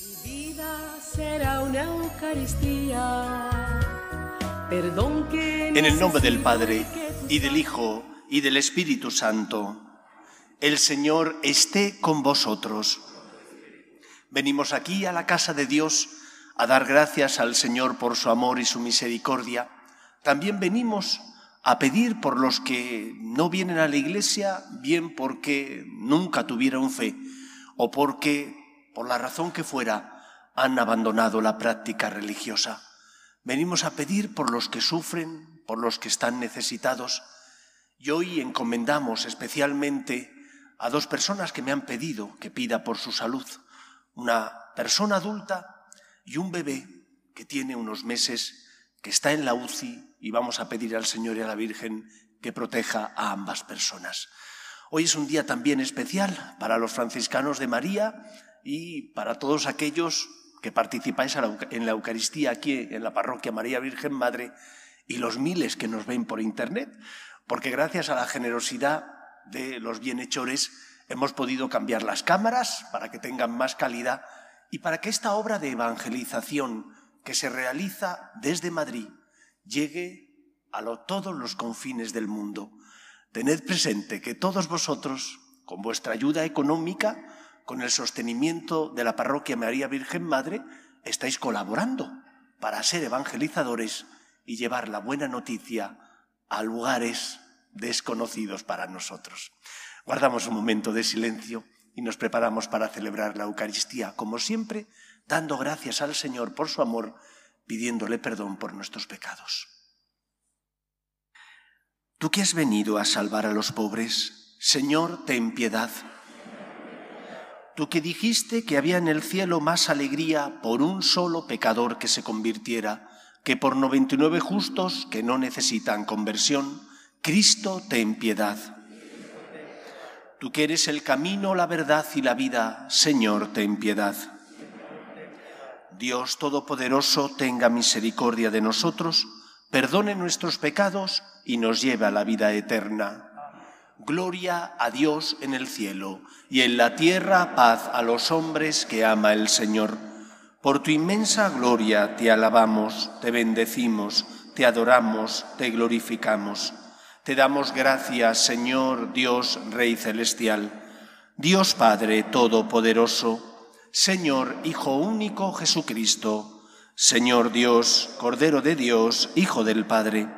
Mi vida será una Eucaristía. Perdón que En el nombre del Padre, y del Hijo, y del Espíritu Santo, el Señor esté con vosotros. Venimos aquí a la casa de Dios a dar gracias al Señor por su amor y su misericordia. También venimos a pedir por los que no vienen a la iglesia, bien porque nunca tuvieron fe o porque, por la razón que fuera, han abandonado la práctica religiosa. Venimos a pedir por los que sufren, por los que están necesitados. Y hoy encomendamos especialmente a dos personas que me han pedido que pida por su salud. Una persona adulta y un bebé que tiene unos meses, que está en la UCI y vamos a pedir al Señor y a la Virgen que proteja a ambas personas. Hoy es un día también especial para los franciscanos de María y para todos aquellos que participáis en la Eucaristía aquí en la parroquia María Virgen Madre y los miles que nos ven por Internet, porque gracias a la generosidad de los bienhechores hemos podido cambiar las cámaras para que tengan más calidad y para que esta obra de evangelización que se realiza desde Madrid llegue a lo- todos los confines del mundo. Tened presente que todos vosotros, con vuestra ayuda económica, con el sostenimiento de la parroquia María Virgen Madre, estáis colaborando para ser evangelizadores y llevar la buena noticia a lugares desconocidos para nosotros. Guardamos un momento de silencio y nos preparamos para celebrar la Eucaristía, como siempre, dando gracias al Señor por su amor, pidiéndole perdón por nuestros pecados. Tú que has venido a salvar a los pobres, Señor, ten piedad. Tú que dijiste que había en el cielo más alegría por un solo pecador que se convirtiera que por 99 justos que no necesitan conversión, Cristo, ten piedad. Tú que eres el camino, la verdad y la vida, Señor, ten piedad. Dios Todopoderoso, tenga misericordia de nosotros, perdone nuestros pecados y nos lleve a la vida eterna. Gloria a Dios en el cielo y en la tierra paz a los hombres que ama el Señor. Por tu inmensa gloria te alabamos, te bendecimos, te adoramos, te glorificamos. Te damos gracias, Señor Dios Rey Celestial, Dios Padre Todopoderoso, Señor Hijo único Jesucristo, Señor Dios, Cordero de Dios, Hijo del Padre.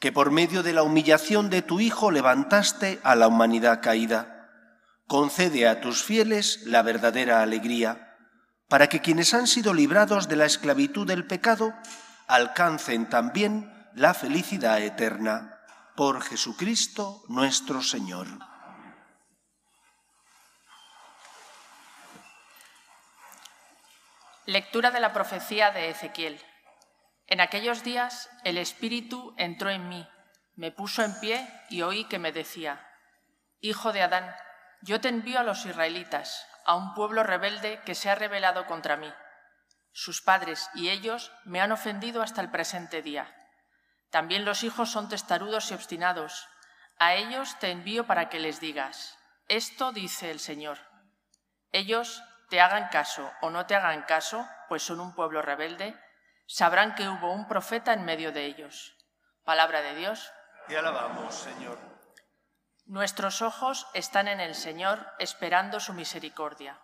que por medio de la humillación de tu Hijo levantaste a la humanidad caída, concede a tus fieles la verdadera alegría, para que quienes han sido librados de la esclavitud del pecado alcancen también la felicidad eterna. Por Jesucristo nuestro Señor. Lectura de la profecía de Ezequiel. En aquellos días el Espíritu entró en mí, me puso en pie y oí que me decía, Hijo de Adán, yo te envío a los israelitas, a un pueblo rebelde que se ha rebelado contra mí. Sus padres y ellos me han ofendido hasta el presente día. También los hijos son testarudos y obstinados. A ellos te envío para que les digas, esto dice el Señor. Ellos te hagan caso o no te hagan caso, pues son un pueblo rebelde, sabrán que hubo un profeta en medio de ellos. Palabra de Dios. Te alabamos, Señor. Nuestros ojos están en el Señor, esperando su misericordia.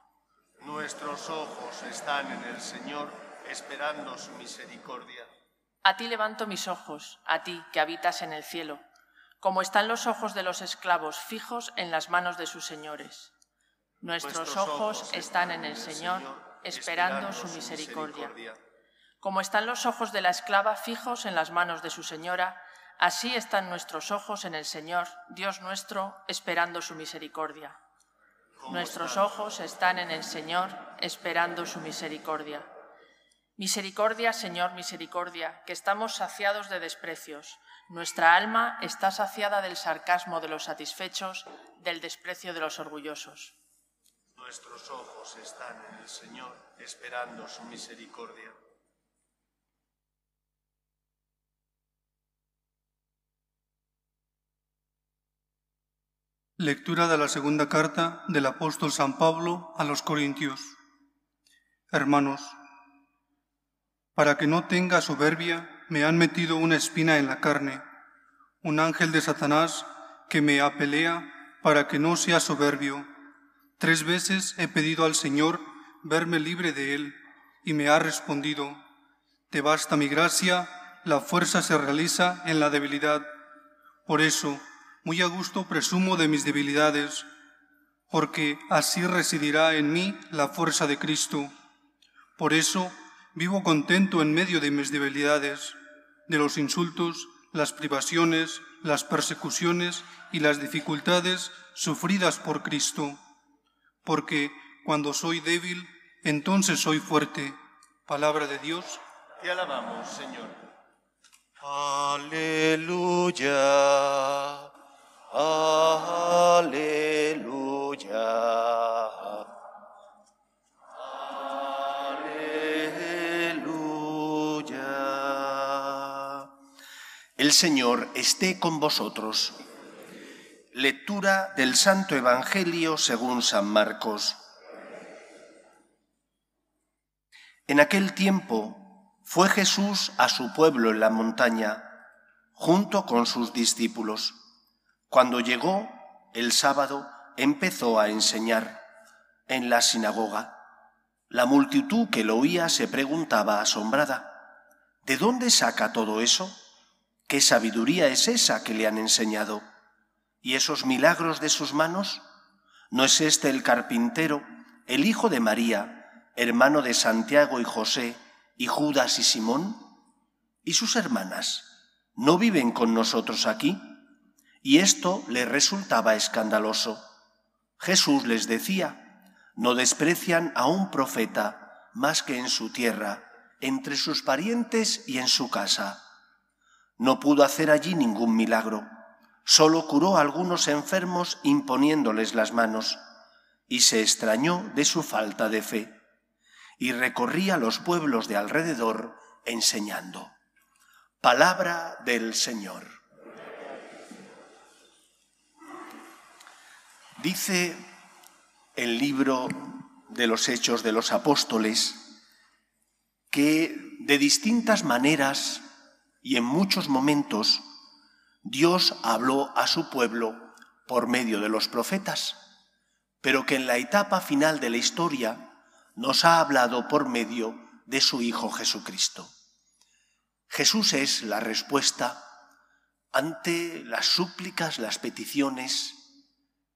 Nuestros ojos están en el Señor, esperando su misericordia. A ti levanto mis ojos, a ti que habitas en el cielo, como están los ojos de los esclavos fijos en las manos de sus señores. Nuestros ojos están en el Señor, esperando su misericordia. Como están los ojos de la esclava fijos en las manos de su señora, así están nuestros ojos en el Señor, Dios nuestro, esperando su misericordia. Nuestros ojos están en el Señor, esperando su misericordia. Misericordia, Señor, misericordia, que estamos saciados de desprecios. Nuestra alma está saciada del sarcasmo de los satisfechos, del desprecio de los orgullosos. Nuestros ojos están en el Señor, esperando su misericordia. Lectura de la segunda carta del apóstol San Pablo a los Corintios. Hermanos, para que no tenga soberbia, me han metido una espina en la carne, un ángel de Satanás que me apelea para que no sea soberbio. Tres veces he pedido al Señor verme libre de él, y me ha respondido, Te basta mi gracia, la fuerza se realiza en la debilidad. Por eso, muy a gusto presumo de mis debilidades, porque así residirá en mí la fuerza de Cristo. Por eso vivo contento en medio de mis debilidades, de los insultos, las privaciones, las persecuciones y las dificultades sufridas por Cristo, porque cuando soy débil, entonces soy fuerte. Palabra de Dios. Te alabamos, Señor. Aleluya. Señor esté con vosotros. Lectura del Santo Evangelio según San Marcos. En aquel tiempo fue Jesús a su pueblo en la montaña, junto con sus discípulos. Cuando llegó el sábado, empezó a enseñar en la sinagoga. La multitud que lo oía se preguntaba asombrada, ¿de dónde saca todo eso? ¿Qué sabiduría es esa que le han enseñado? ¿Y esos milagros de sus manos? ¿No es este el carpintero, el hijo de María, hermano de Santiago y José, y Judas y Simón? ¿Y sus hermanas? ¿No viven con nosotros aquí? Y esto le resultaba escandaloso. Jesús les decía, no desprecian a un profeta más que en su tierra, entre sus parientes y en su casa. No pudo hacer allí ningún milagro, solo curó a algunos enfermos imponiéndoles las manos, y se extrañó de su falta de fe, y recorría los pueblos de alrededor enseñando. Palabra del Señor. Dice el libro de los Hechos de los Apóstoles que de distintas maneras y en muchos momentos Dios habló a su pueblo por medio de los profetas, pero que en la etapa final de la historia nos ha hablado por medio de su Hijo Jesucristo. Jesús es la respuesta ante las súplicas, las peticiones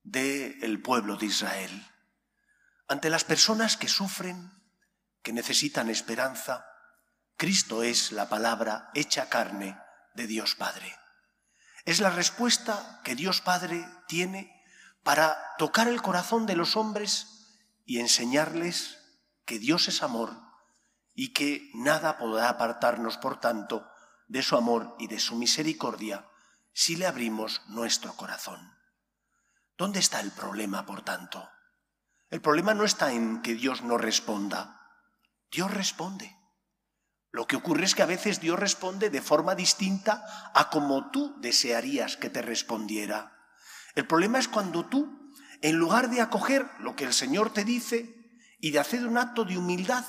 del pueblo de Israel, ante las personas que sufren, que necesitan esperanza. Cristo es la palabra hecha carne de Dios Padre. Es la respuesta que Dios Padre tiene para tocar el corazón de los hombres y enseñarles que Dios es amor y que nada podrá apartarnos, por tanto, de su amor y de su misericordia si le abrimos nuestro corazón. ¿Dónde está el problema, por tanto? El problema no está en que Dios no responda. Dios responde. Lo que ocurre es que a veces Dios responde de forma distinta a como tú desearías que te respondiera. El problema es cuando tú, en lugar de acoger lo que el Señor te dice y de hacer un acto de humildad,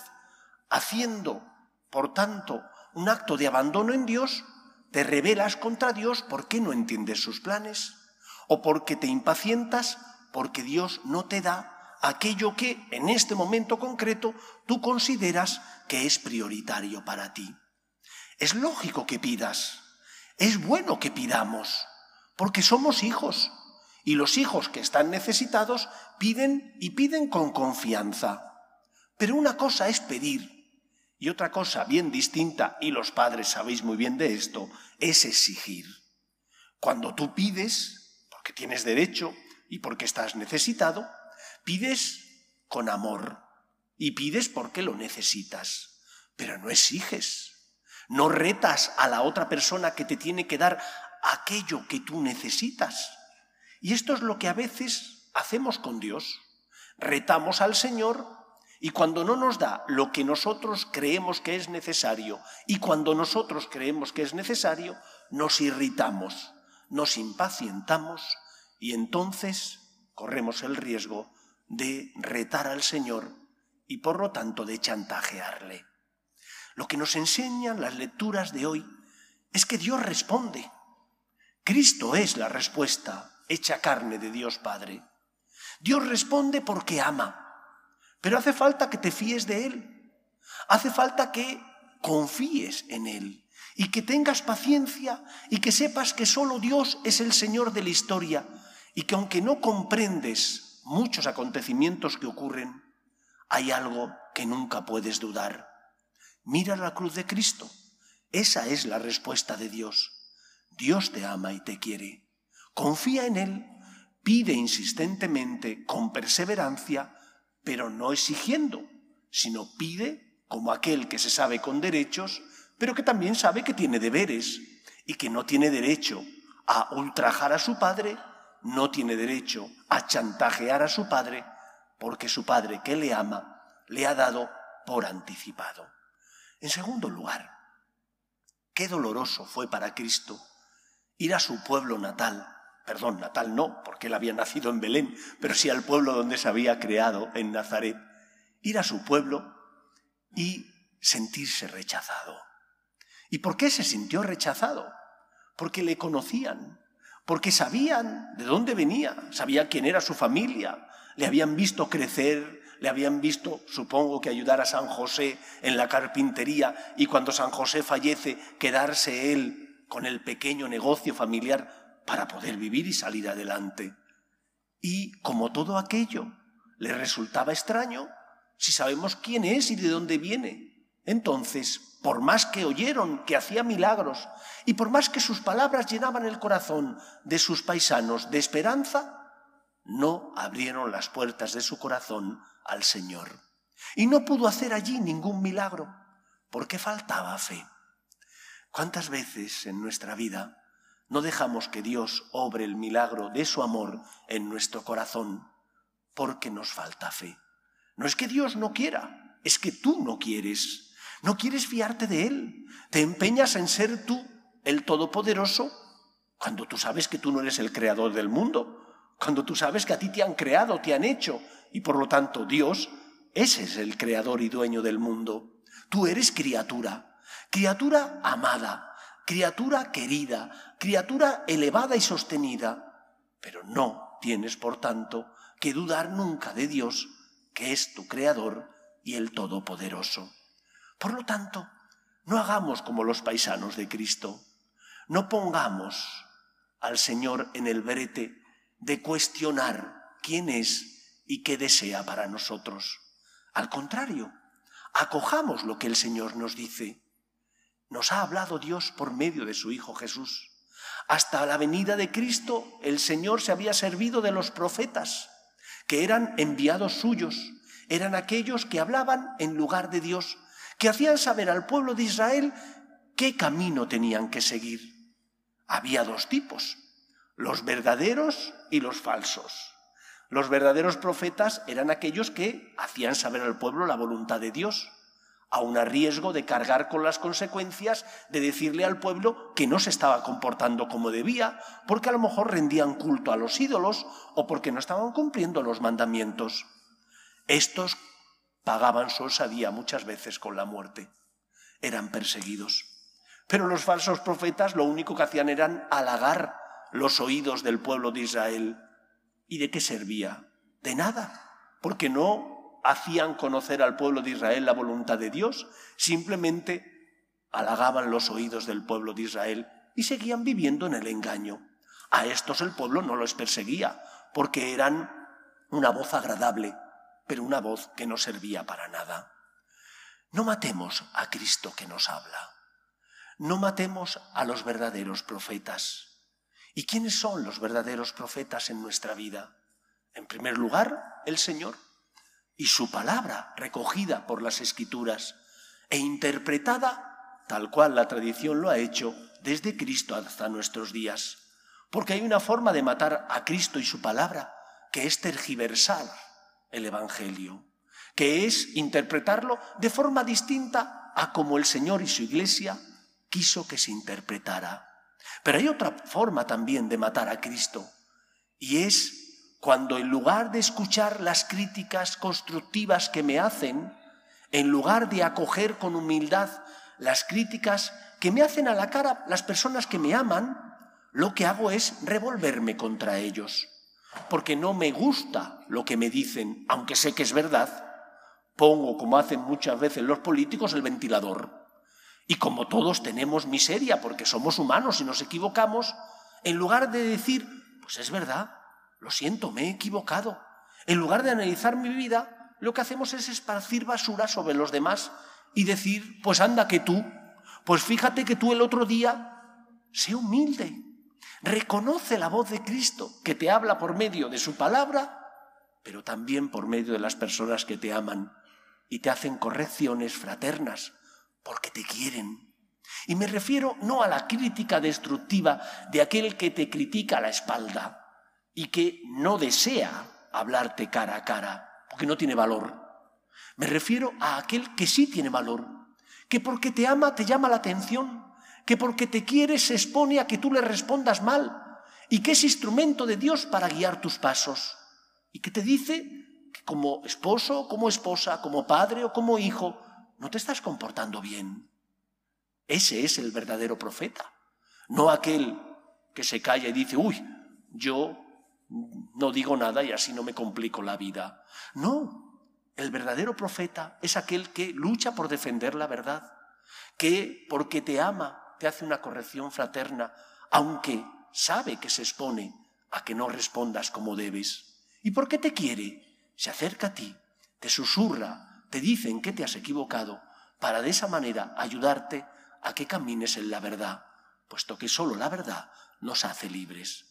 haciendo, por tanto, un acto de abandono en Dios, te rebelas contra Dios porque no entiendes sus planes o porque te impacientas porque Dios no te da aquello que en este momento concreto tú consideras que es prioritario para ti. Es lógico que pidas, es bueno que pidamos, porque somos hijos y los hijos que están necesitados piden y piden con confianza. Pero una cosa es pedir y otra cosa bien distinta, y los padres sabéis muy bien de esto, es exigir. Cuando tú pides, porque tienes derecho y porque estás necesitado, Pides con amor y pides porque lo necesitas, pero no exiges. No retas a la otra persona que te tiene que dar aquello que tú necesitas. Y esto es lo que a veces hacemos con Dios. Retamos al Señor y cuando no nos da lo que nosotros creemos que es necesario y cuando nosotros creemos que es necesario, nos irritamos, nos impacientamos y entonces corremos el riesgo de retar al Señor y por lo tanto de chantajearle. Lo que nos enseñan las lecturas de hoy es que Dios responde. Cristo es la respuesta hecha carne de Dios Padre. Dios responde porque ama, pero hace falta que te fíes de Él. Hace falta que confíes en Él y que tengas paciencia y que sepas que solo Dios es el Señor de la historia y que aunque no comprendes muchos acontecimientos que ocurren, hay algo que nunca puedes dudar. Mira la cruz de Cristo. Esa es la respuesta de Dios. Dios te ama y te quiere. Confía en Él, pide insistentemente, con perseverancia, pero no exigiendo, sino pide como aquel que se sabe con derechos, pero que también sabe que tiene deberes y que no tiene derecho a ultrajar a su padre no tiene derecho a chantajear a su padre porque su padre que le ama le ha dado por anticipado. En segundo lugar, qué doloroso fue para Cristo ir a su pueblo natal, perdón, natal no, porque él había nacido en Belén, pero sí al pueblo donde se había creado, en Nazaret, ir a su pueblo y sentirse rechazado. ¿Y por qué se sintió rechazado? Porque le conocían, porque sabían de dónde venía, sabían quién era su familia, le habían visto crecer, le habían visto, supongo que ayudar a San José en la carpintería y cuando San José fallece, quedarse él con el pequeño negocio familiar para poder vivir y salir adelante. Y como todo aquello le resultaba extraño, si sabemos quién es y de dónde viene, entonces por más que oyeron que hacía milagros y por más que sus palabras llenaban el corazón de sus paisanos de esperanza, no abrieron las puertas de su corazón al Señor. Y no pudo hacer allí ningún milagro porque faltaba fe. ¿Cuántas veces en nuestra vida no dejamos que Dios obre el milagro de su amor en nuestro corazón porque nos falta fe? No es que Dios no quiera, es que tú no quieres. No quieres fiarte de Él. Te empeñas en ser tú el Todopoderoso cuando tú sabes que tú no eres el creador del mundo, cuando tú sabes que a ti te han creado, te han hecho, y por lo tanto Dios, ese es el creador y dueño del mundo. Tú eres criatura, criatura amada, criatura querida, criatura elevada y sostenida, pero no tienes, por tanto, que dudar nunca de Dios, que es tu creador y el Todopoderoso. Por lo tanto, no hagamos como los paisanos de Cristo. No pongamos al Señor en el brete de cuestionar quién es y qué desea para nosotros. Al contrario, acojamos lo que el Señor nos dice. Nos ha hablado Dios por medio de su Hijo Jesús. Hasta la venida de Cristo el Señor se había servido de los profetas, que eran enviados suyos, eran aquellos que hablaban en lugar de Dios, que hacían saber al pueblo de Israel qué camino tenían que seguir. Había dos tipos, los verdaderos y los falsos. Los verdaderos profetas eran aquellos que hacían saber al pueblo la voluntad de Dios, aun a riesgo de cargar con las consecuencias de decirle al pueblo que no se estaba comportando como debía, porque a lo mejor rendían culto a los ídolos o porque no estaban cumpliendo los mandamientos. Estos pagaban su osadía muchas veces con la muerte. Eran perseguidos. Pero los falsos profetas lo único que hacían eran halagar los oídos del pueblo de Israel. ¿Y de qué servía? De nada, porque no hacían conocer al pueblo de Israel la voluntad de Dios, simplemente halagaban los oídos del pueblo de Israel y seguían viviendo en el engaño. A estos el pueblo no los perseguía, porque eran una voz agradable, pero una voz que no servía para nada. No matemos a Cristo que nos habla. No matemos a los verdaderos profetas. ¿Y quiénes son los verdaderos profetas en nuestra vida? En primer lugar, el Señor y su palabra recogida por las escrituras e interpretada tal cual la tradición lo ha hecho desde Cristo hasta nuestros días. Porque hay una forma de matar a Cristo y su palabra que es tergiversar el Evangelio, que es interpretarlo de forma distinta a como el Señor y su Iglesia quiso que se interpretara. Pero hay otra forma también de matar a Cristo, y es cuando en lugar de escuchar las críticas constructivas que me hacen, en lugar de acoger con humildad las críticas que me hacen a la cara las personas que me aman, lo que hago es revolverme contra ellos. Porque no me gusta lo que me dicen, aunque sé que es verdad, pongo, como hacen muchas veces los políticos, el ventilador. Y como todos tenemos miseria, porque somos humanos y nos equivocamos, en lugar de decir, pues es verdad, lo siento, me he equivocado, en lugar de analizar mi vida, lo que hacemos es esparcir basura sobre los demás y decir, pues anda que tú, pues fíjate que tú el otro día, sé humilde, reconoce la voz de Cristo que te habla por medio de su palabra, pero también por medio de las personas que te aman y te hacen correcciones fraternas, porque te quieren. Y me refiero no a la crítica destructiva de aquel que te critica a la espalda y que no desea hablarte cara a cara, porque no tiene valor. Me refiero a aquel que sí tiene valor, que porque te ama te llama la atención, que porque te quiere se expone a que tú le respondas mal y que es instrumento de Dios para guiar tus pasos y que te dice que como esposo, como esposa, como padre o como hijo, no te estás comportando bien. Ese es el verdadero profeta, no aquel que se calla y dice, uy, yo no digo nada y así no me complico la vida. No, el verdadero profeta es aquel que lucha por defender la verdad, que porque te ama te hace una corrección fraterna, aunque sabe que se expone a que no respondas como debes. ¿Y por qué te quiere? Se acerca a ti, te susurra, te dice en qué te has equivocado, para de esa manera ayudarte a que camines en la verdad, puesto que solo la verdad nos hace libres.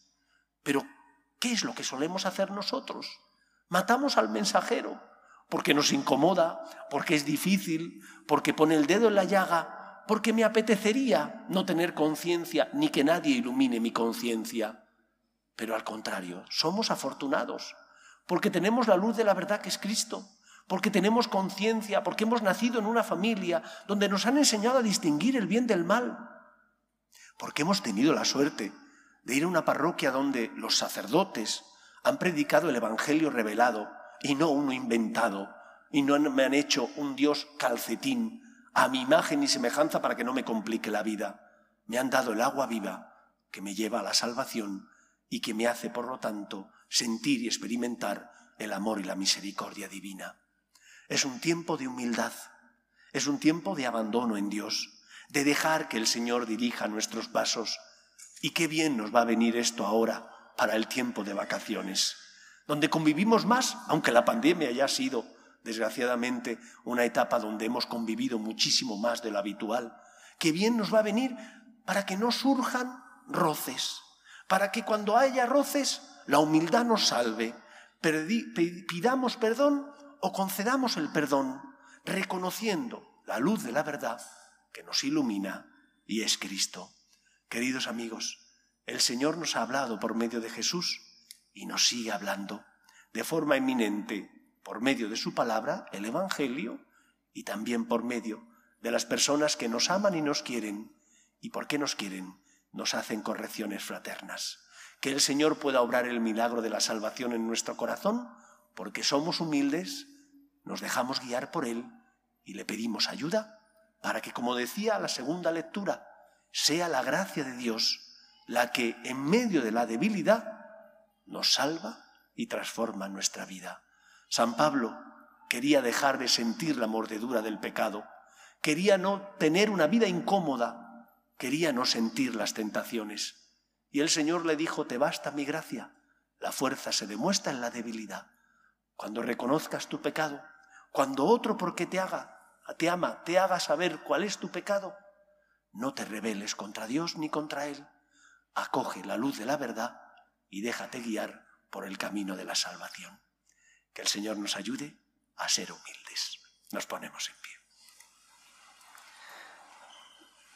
Pero, ¿qué es lo que solemos hacer nosotros? Matamos al mensajero, porque nos incomoda, porque es difícil, porque pone el dedo en la llaga, porque me apetecería no tener conciencia ni que nadie ilumine mi conciencia. Pero al contrario, somos afortunados, porque tenemos la luz de la verdad que es Cristo, porque tenemos conciencia, porque hemos nacido en una familia donde nos han enseñado a distinguir el bien del mal, porque hemos tenido la suerte de ir a una parroquia donde los sacerdotes han predicado el Evangelio revelado y no uno inventado, y no me han hecho un Dios calcetín a mi imagen y semejanza para que no me complique la vida. Me han dado el agua viva que me lleva a la salvación y que me hace, por lo tanto, sentir y experimentar el amor y la misericordia divina. Es un tiempo de humildad, es un tiempo de abandono en Dios, de dejar que el Señor dirija nuestros pasos. Y qué bien nos va a venir esto ahora para el tiempo de vacaciones donde convivimos más, aunque la pandemia haya sido, desgraciadamente, una etapa donde hemos convivido muchísimo más de lo habitual, que bien nos va a venir para que no surjan roces, para que cuando haya roces la humildad nos salve, pidamos perdón o concedamos el perdón, reconociendo la luz de la verdad que nos ilumina y es Cristo. Queridos amigos, el Señor nos ha hablado por medio de Jesús y nos sigue hablando de forma eminente por medio de su palabra, el Evangelio, y también por medio de las personas que nos aman y nos quieren. ¿Y por qué nos quieren? Nos hacen correcciones fraternas. Que el Señor pueda obrar el milagro de la salvación en nuestro corazón, porque somos humildes, nos dejamos guiar por Él y le pedimos ayuda para que, como decía la segunda lectura, sea la gracia de Dios la que en medio de la debilidad nos salva y transforma nuestra vida. San Pablo quería dejar de sentir la mordedura del pecado, quería no tener una vida incómoda, quería no sentir las tentaciones. Y el Señor le dijo, te basta mi gracia, la fuerza se demuestra en la debilidad. Cuando reconozcas tu pecado, cuando otro porque te haga, te ama, te haga saber cuál es tu pecado, no te rebeles contra Dios ni contra Él. Acoge la luz de la verdad y déjate guiar por el camino de la salvación. Que el Señor nos ayude a ser humildes. Nos ponemos en pie.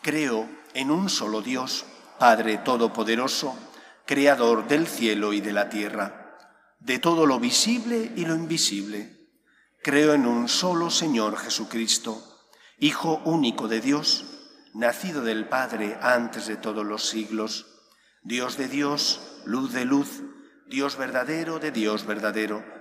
Creo en un solo Dios, Padre Todopoderoso, Creador del cielo y de la tierra, de todo lo visible y lo invisible. Creo en un solo Señor Jesucristo, Hijo único de Dios, nacido del Padre antes de todos los siglos, Dios de Dios, luz de luz, Dios verdadero de Dios verdadero,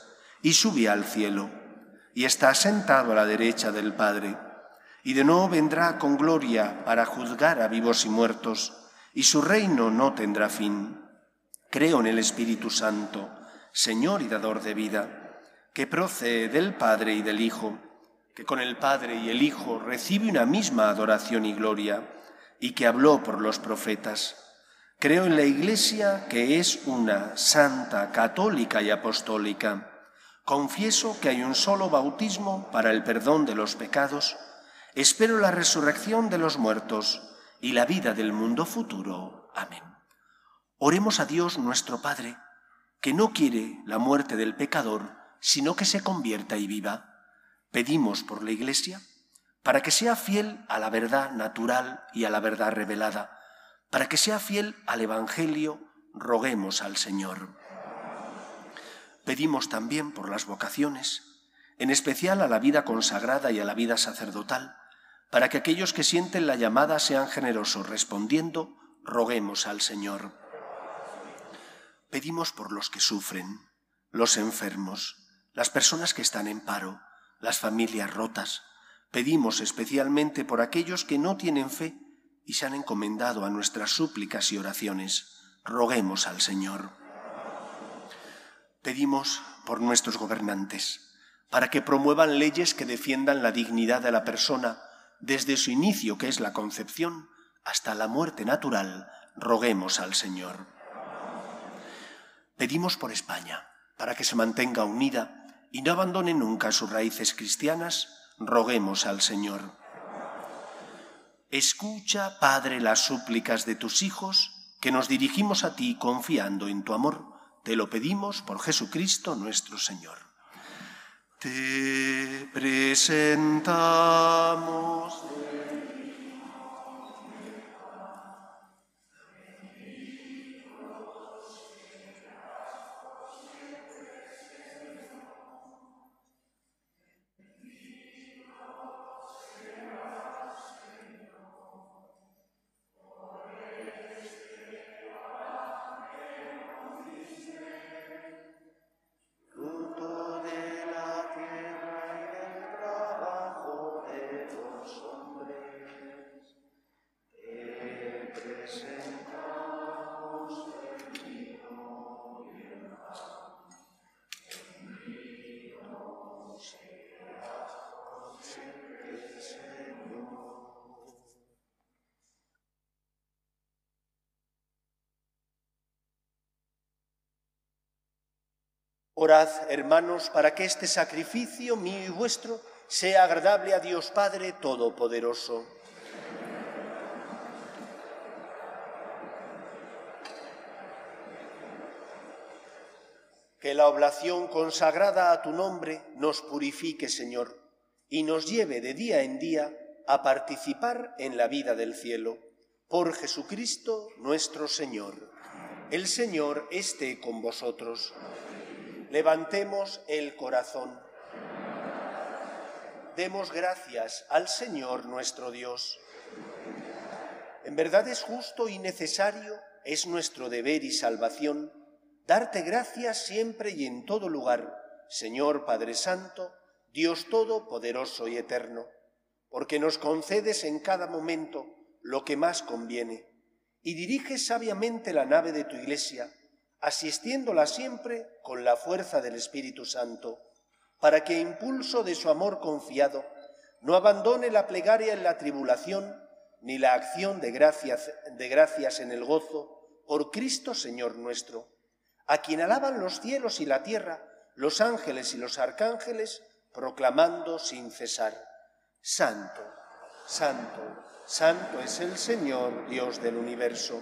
y subió al cielo, y está sentado a la derecha del Padre, y de nuevo vendrá con gloria para juzgar a vivos y muertos, y su reino no tendrá fin. Creo en el Espíritu Santo, Señor y dador de vida, que procede del Padre y del Hijo, que con el Padre y el Hijo recibe una misma adoración y gloria, y que habló por los profetas. Creo en la Iglesia, que es una santa, católica y apostólica. Confieso que hay un solo bautismo para el perdón de los pecados. Espero la resurrección de los muertos y la vida del mundo futuro. Amén. Oremos a Dios nuestro Padre, que no quiere la muerte del pecador, sino que se convierta y viva. Pedimos por la Iglesia para que sea fiel a la verdad natural y a la verdad revelada, para que sea fiel al Evangelio, roguemos al Señor. Pedimos también por las vocaciones, en especial a la vida consagrada y a la vida sacerdotal, para que aquellos que sienten la llamada sean generosos respondiendo, roguemos al Señor. Pedimos por los que sufren, los enfermos, las personas que están en paro, las familias rotas. Pedimos especialmente por aquellos que no tienen fe y se han encomendado a nuestras súplicas y oraciones. Roguemos al Señor. Pedimos por nuestros gobernantes, para que promuevan leyes que defiendan la dignidad de la persona desde su inicio, que es la concepción, hasta la muerte natural. Roguemos al Señor. Pedimos por España, para que se mantenga unida y no abandone nunca sus raíces cristianas, roguemos al Señor. Escucha, Padre, las súplicas de tus hijos, que nos dirigimos a ti confiando en tu amor. Te lo pedimos por Jesucristo nuestro Señor. Te presentamos. Orad, hermanos, para que este sacrificio mío y vuestro sea agradable a Dios Padre Todopoderoso. Que la oblación consagrada a tu nombre nos purifique, Señor, y nos lleve de día en día a participar en la vida del cielo. Por Jesucristo nuestro Señor. El Señor esté con vosotros. Levantemos el corazón. Demos gracias al Señor nuestro Dios. En verdad es justo y necesario, es nuestro deber y salvación, darte gracias siempre y en todo lugar, Señor Padre Santo, Dios Todopoderoso y Eterno, porque nos concedes en cada momento lo que más conviene y diriges sabiamente la nave de tu Iglesia asistiéndola siempre con la fuerza del Espíritu Santo, para que impulso de su amor confiado no abandone la plegaria en la tribulación ni la acción de gracias, de gracias en el gozo por Cristo Señor nuestro, a quien alaban los cielos y la tierra, los ángeles y los arcángeles, proclamando sin cesar, Santo, Santo, Santo es el Señor, Dios del universo.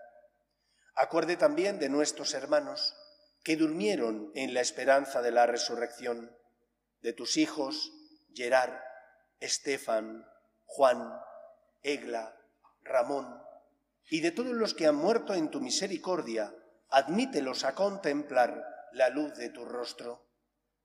Acuerde también de nuestros hermanos que durmieron en la esperanza de la resurrección, de tus hijos Gerard, Estefan, Juan, Egla, Ramón, y de todos los que han muerto en tu misericordia, admítelos a contemplar la luz de tu rostro.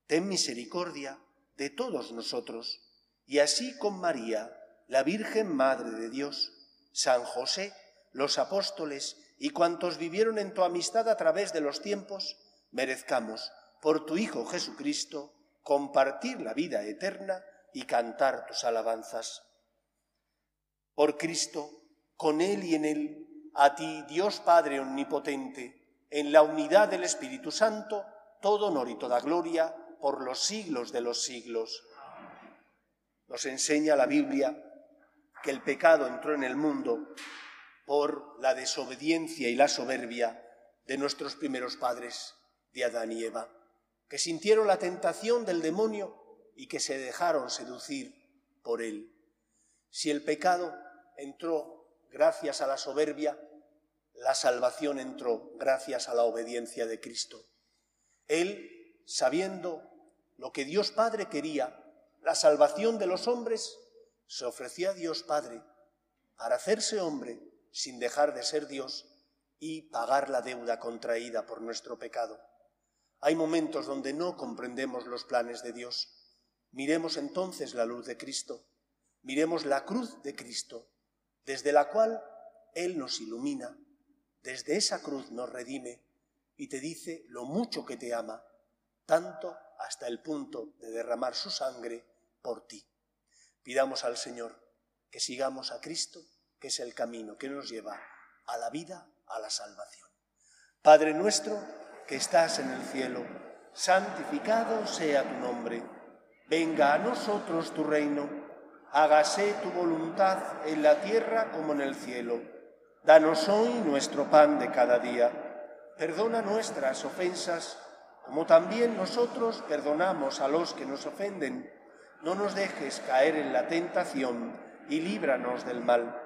Ten misericordia de todos nosotros, y así con María, la Virgen Madre de Dios, San José, los apóstoles y cuantos vivieron en tu amistad a través de los tiempos, merezcamos, por tu Hijo Jesucristo, compartir la vida eterna y cantar tus alabanzas. Por Cristo, con Él y en Él, a ti, Dios Padre Omnipotente, en la unidad del Espíritu Santo, todo honor y toda gloria por los siglos de los siglos. Nos enseña la Biblia que el pecado entró en el mundo por la desobediencia y la soberbia de nuestros primeros padres, de Adán y Eva, que sintieron la tentación del demonio y que se dejaron seducir por él. Si el pecado entró gracias a la soberbia, la salvación entró gracias a la obediencia de Cristo. Él, sabiendo lo que Dios Padre quería, la salvación de los hombres, se ofreció a Dios Padre para hacerse hombre sin dejar de ser Dios y pagar la deuda contraída por nuestro pecado. Hay momentos donde no comprendemos los planes de Dios. Miremos entonces la luz de Cristo, miremos la cruz de Cristo, desde la cual Él nos ilumina, desde esa cruz nos redime y te dice lo mucho que te ama, tanto hasta el punto de derramar su sangre por ti. Pidamos al Señor que sigamos a Cristo que es el camino que nos lleva a la vida, a la salvación. Padre nuestro que estás en el cielo, santificado sea tu nombre. Venga a nosotros tu reino. Hágase tu voluntad en la tierra como en el cielo. Danos hoy nuestro pan de cada día. Perdona nuestras ofensas, como también nosotros perdonamos a los que nos ofenden. No nos dejes caer en la tentación y líbranos del mal.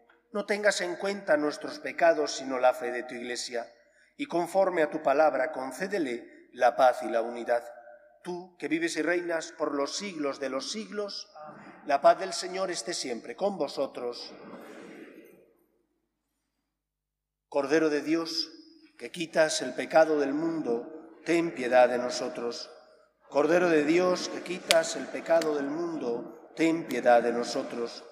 no tengas en cuenta nuestros pecados, sino la fe de tu Iglesia, y conforme a tu palabra, concédele la paz y la unidad. Tú, que vives y reinas por los siglos de los siglos, la paz del Señor esté siempre con vosotros. Cordero de Dios, que quitas el pecado del mundo, ten piedad de nosotros. Cordero de Dios, que quitas el pecado del mundo, ten piedad de nosotros.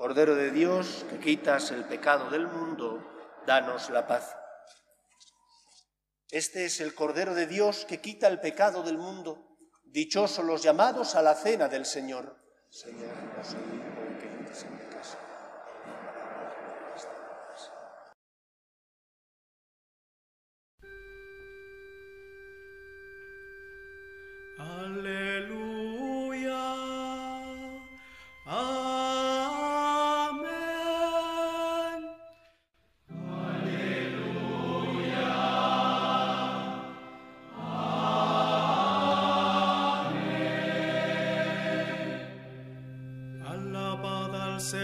Cordero de Dios, que quitas el pecado del mundo, danos la paz. Este es el Cordero de Dios que quita el pecado del mundo. Dichosos los llamados a la cena del Señor. Señor, no soy que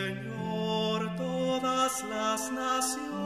entres en mi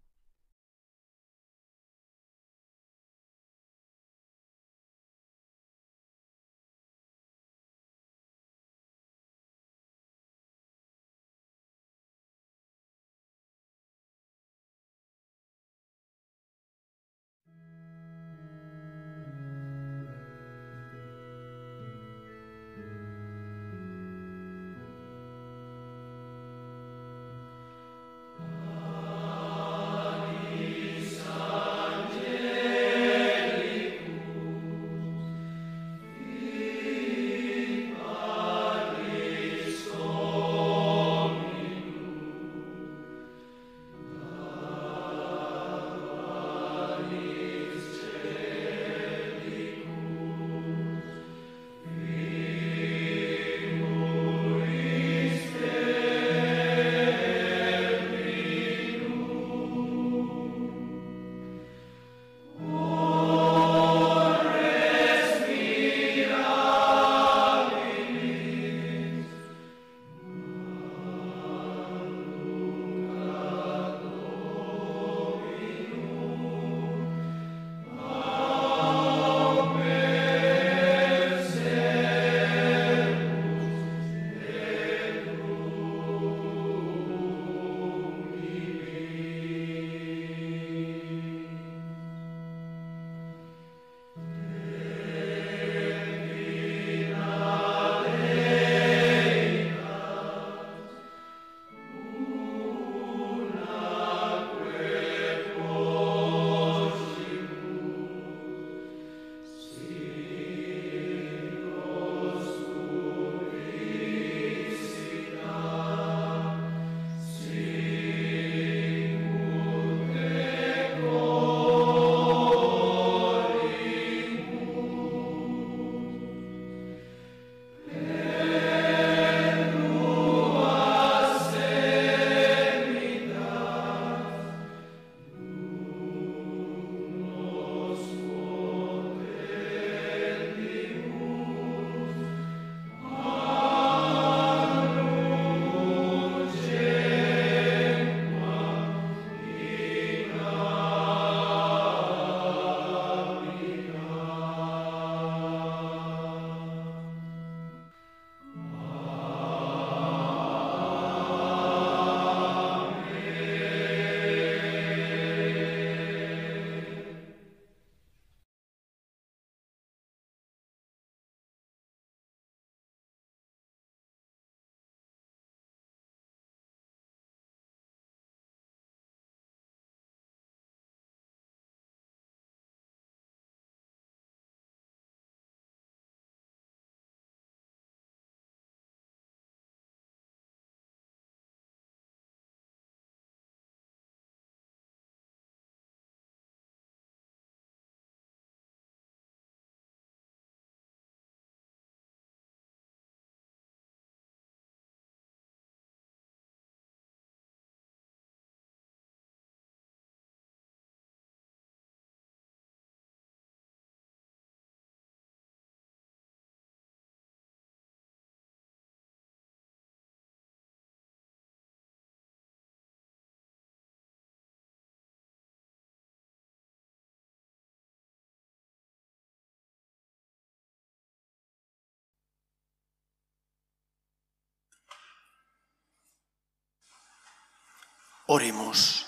Oremos.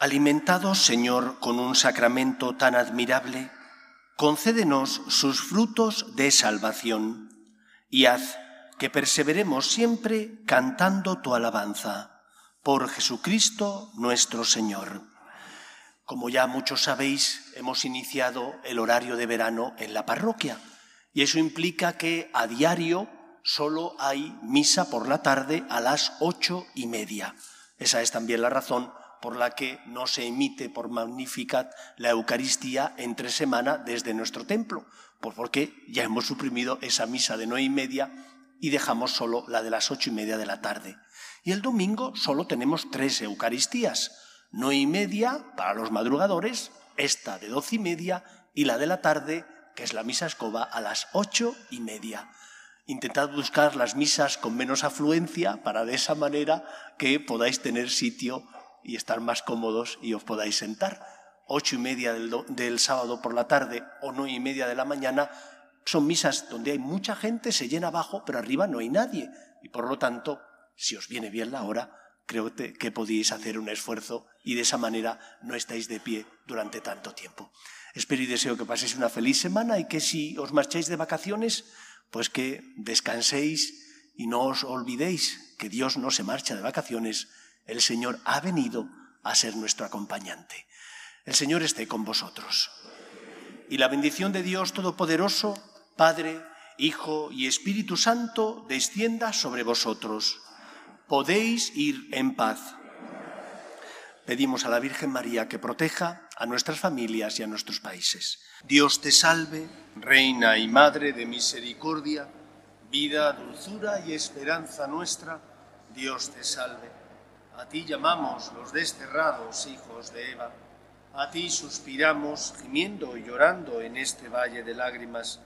Alimentados, Señor, con un sacramento tan admirable, concédenos sus frutos de salvación y haz que perseveremos siempre cantando tu alabanza. Por Jesucristo nuestro Señor. Como ya muchos sabéis, hemos iniciado el horario de verano en la parroquia y eso implica que a diario solo hay misa por la tarde a las ocho y media. Esa es también la razón por la que no se emite por Magnificat la Eucaristía entre semana desde nuestro templo, pues porque ya hemos suprimido esa misa de nueve y media y dejamos solo la de las ocho y media de la tarde. Y el domingo solo tenemos tres Eucaristías, nueve y media para los madrugadores, esta de doce y media y la de la tarde, que es la misa escoba, a las ocho y media. Intentad buscar las misas con menos afluencia para de esa manera que podáis tener sitio y estar más cómodos y os podáis sentar. Ocho y media del, sábado por la tarde o nueve y media de la mañana son misas donde hay mucha gente, se llena abajo, pero arriba no hay nadie. Y por lo tanto, si os viene bien la hora, creo que podéis hacer un esfuerzo y de esa manera no estáis de pie durante tanto tiempo. Espero y deseo que paséis una feliz semana y que si os marcháis de vacaciones, pues que descanséis y no os olvidéis que Dios no se marcha de vacaciones, el Señor ha venido a ser nuestro acompañante. El Señor esté con vosotros. Y la bendición de Dios Todopoderoso, Padre, Hijo y Espíritu Santo, descienda sobre vosotros. Podéis ir en paz. Pedimos a la Virgen María que proteja a nuestras familias y a nuestros países. Dios te salve, Reina y Madre de misericordia, vida, dulzura y esperanza nuestra, Dios te salve. A ti llamamos los desterrados hijos de Eva, a ti suspiramos gimiendo y llorando en este valle de lágrimas.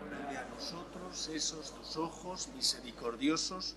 Vuelve a nosotros esos tus ojos misericordiosos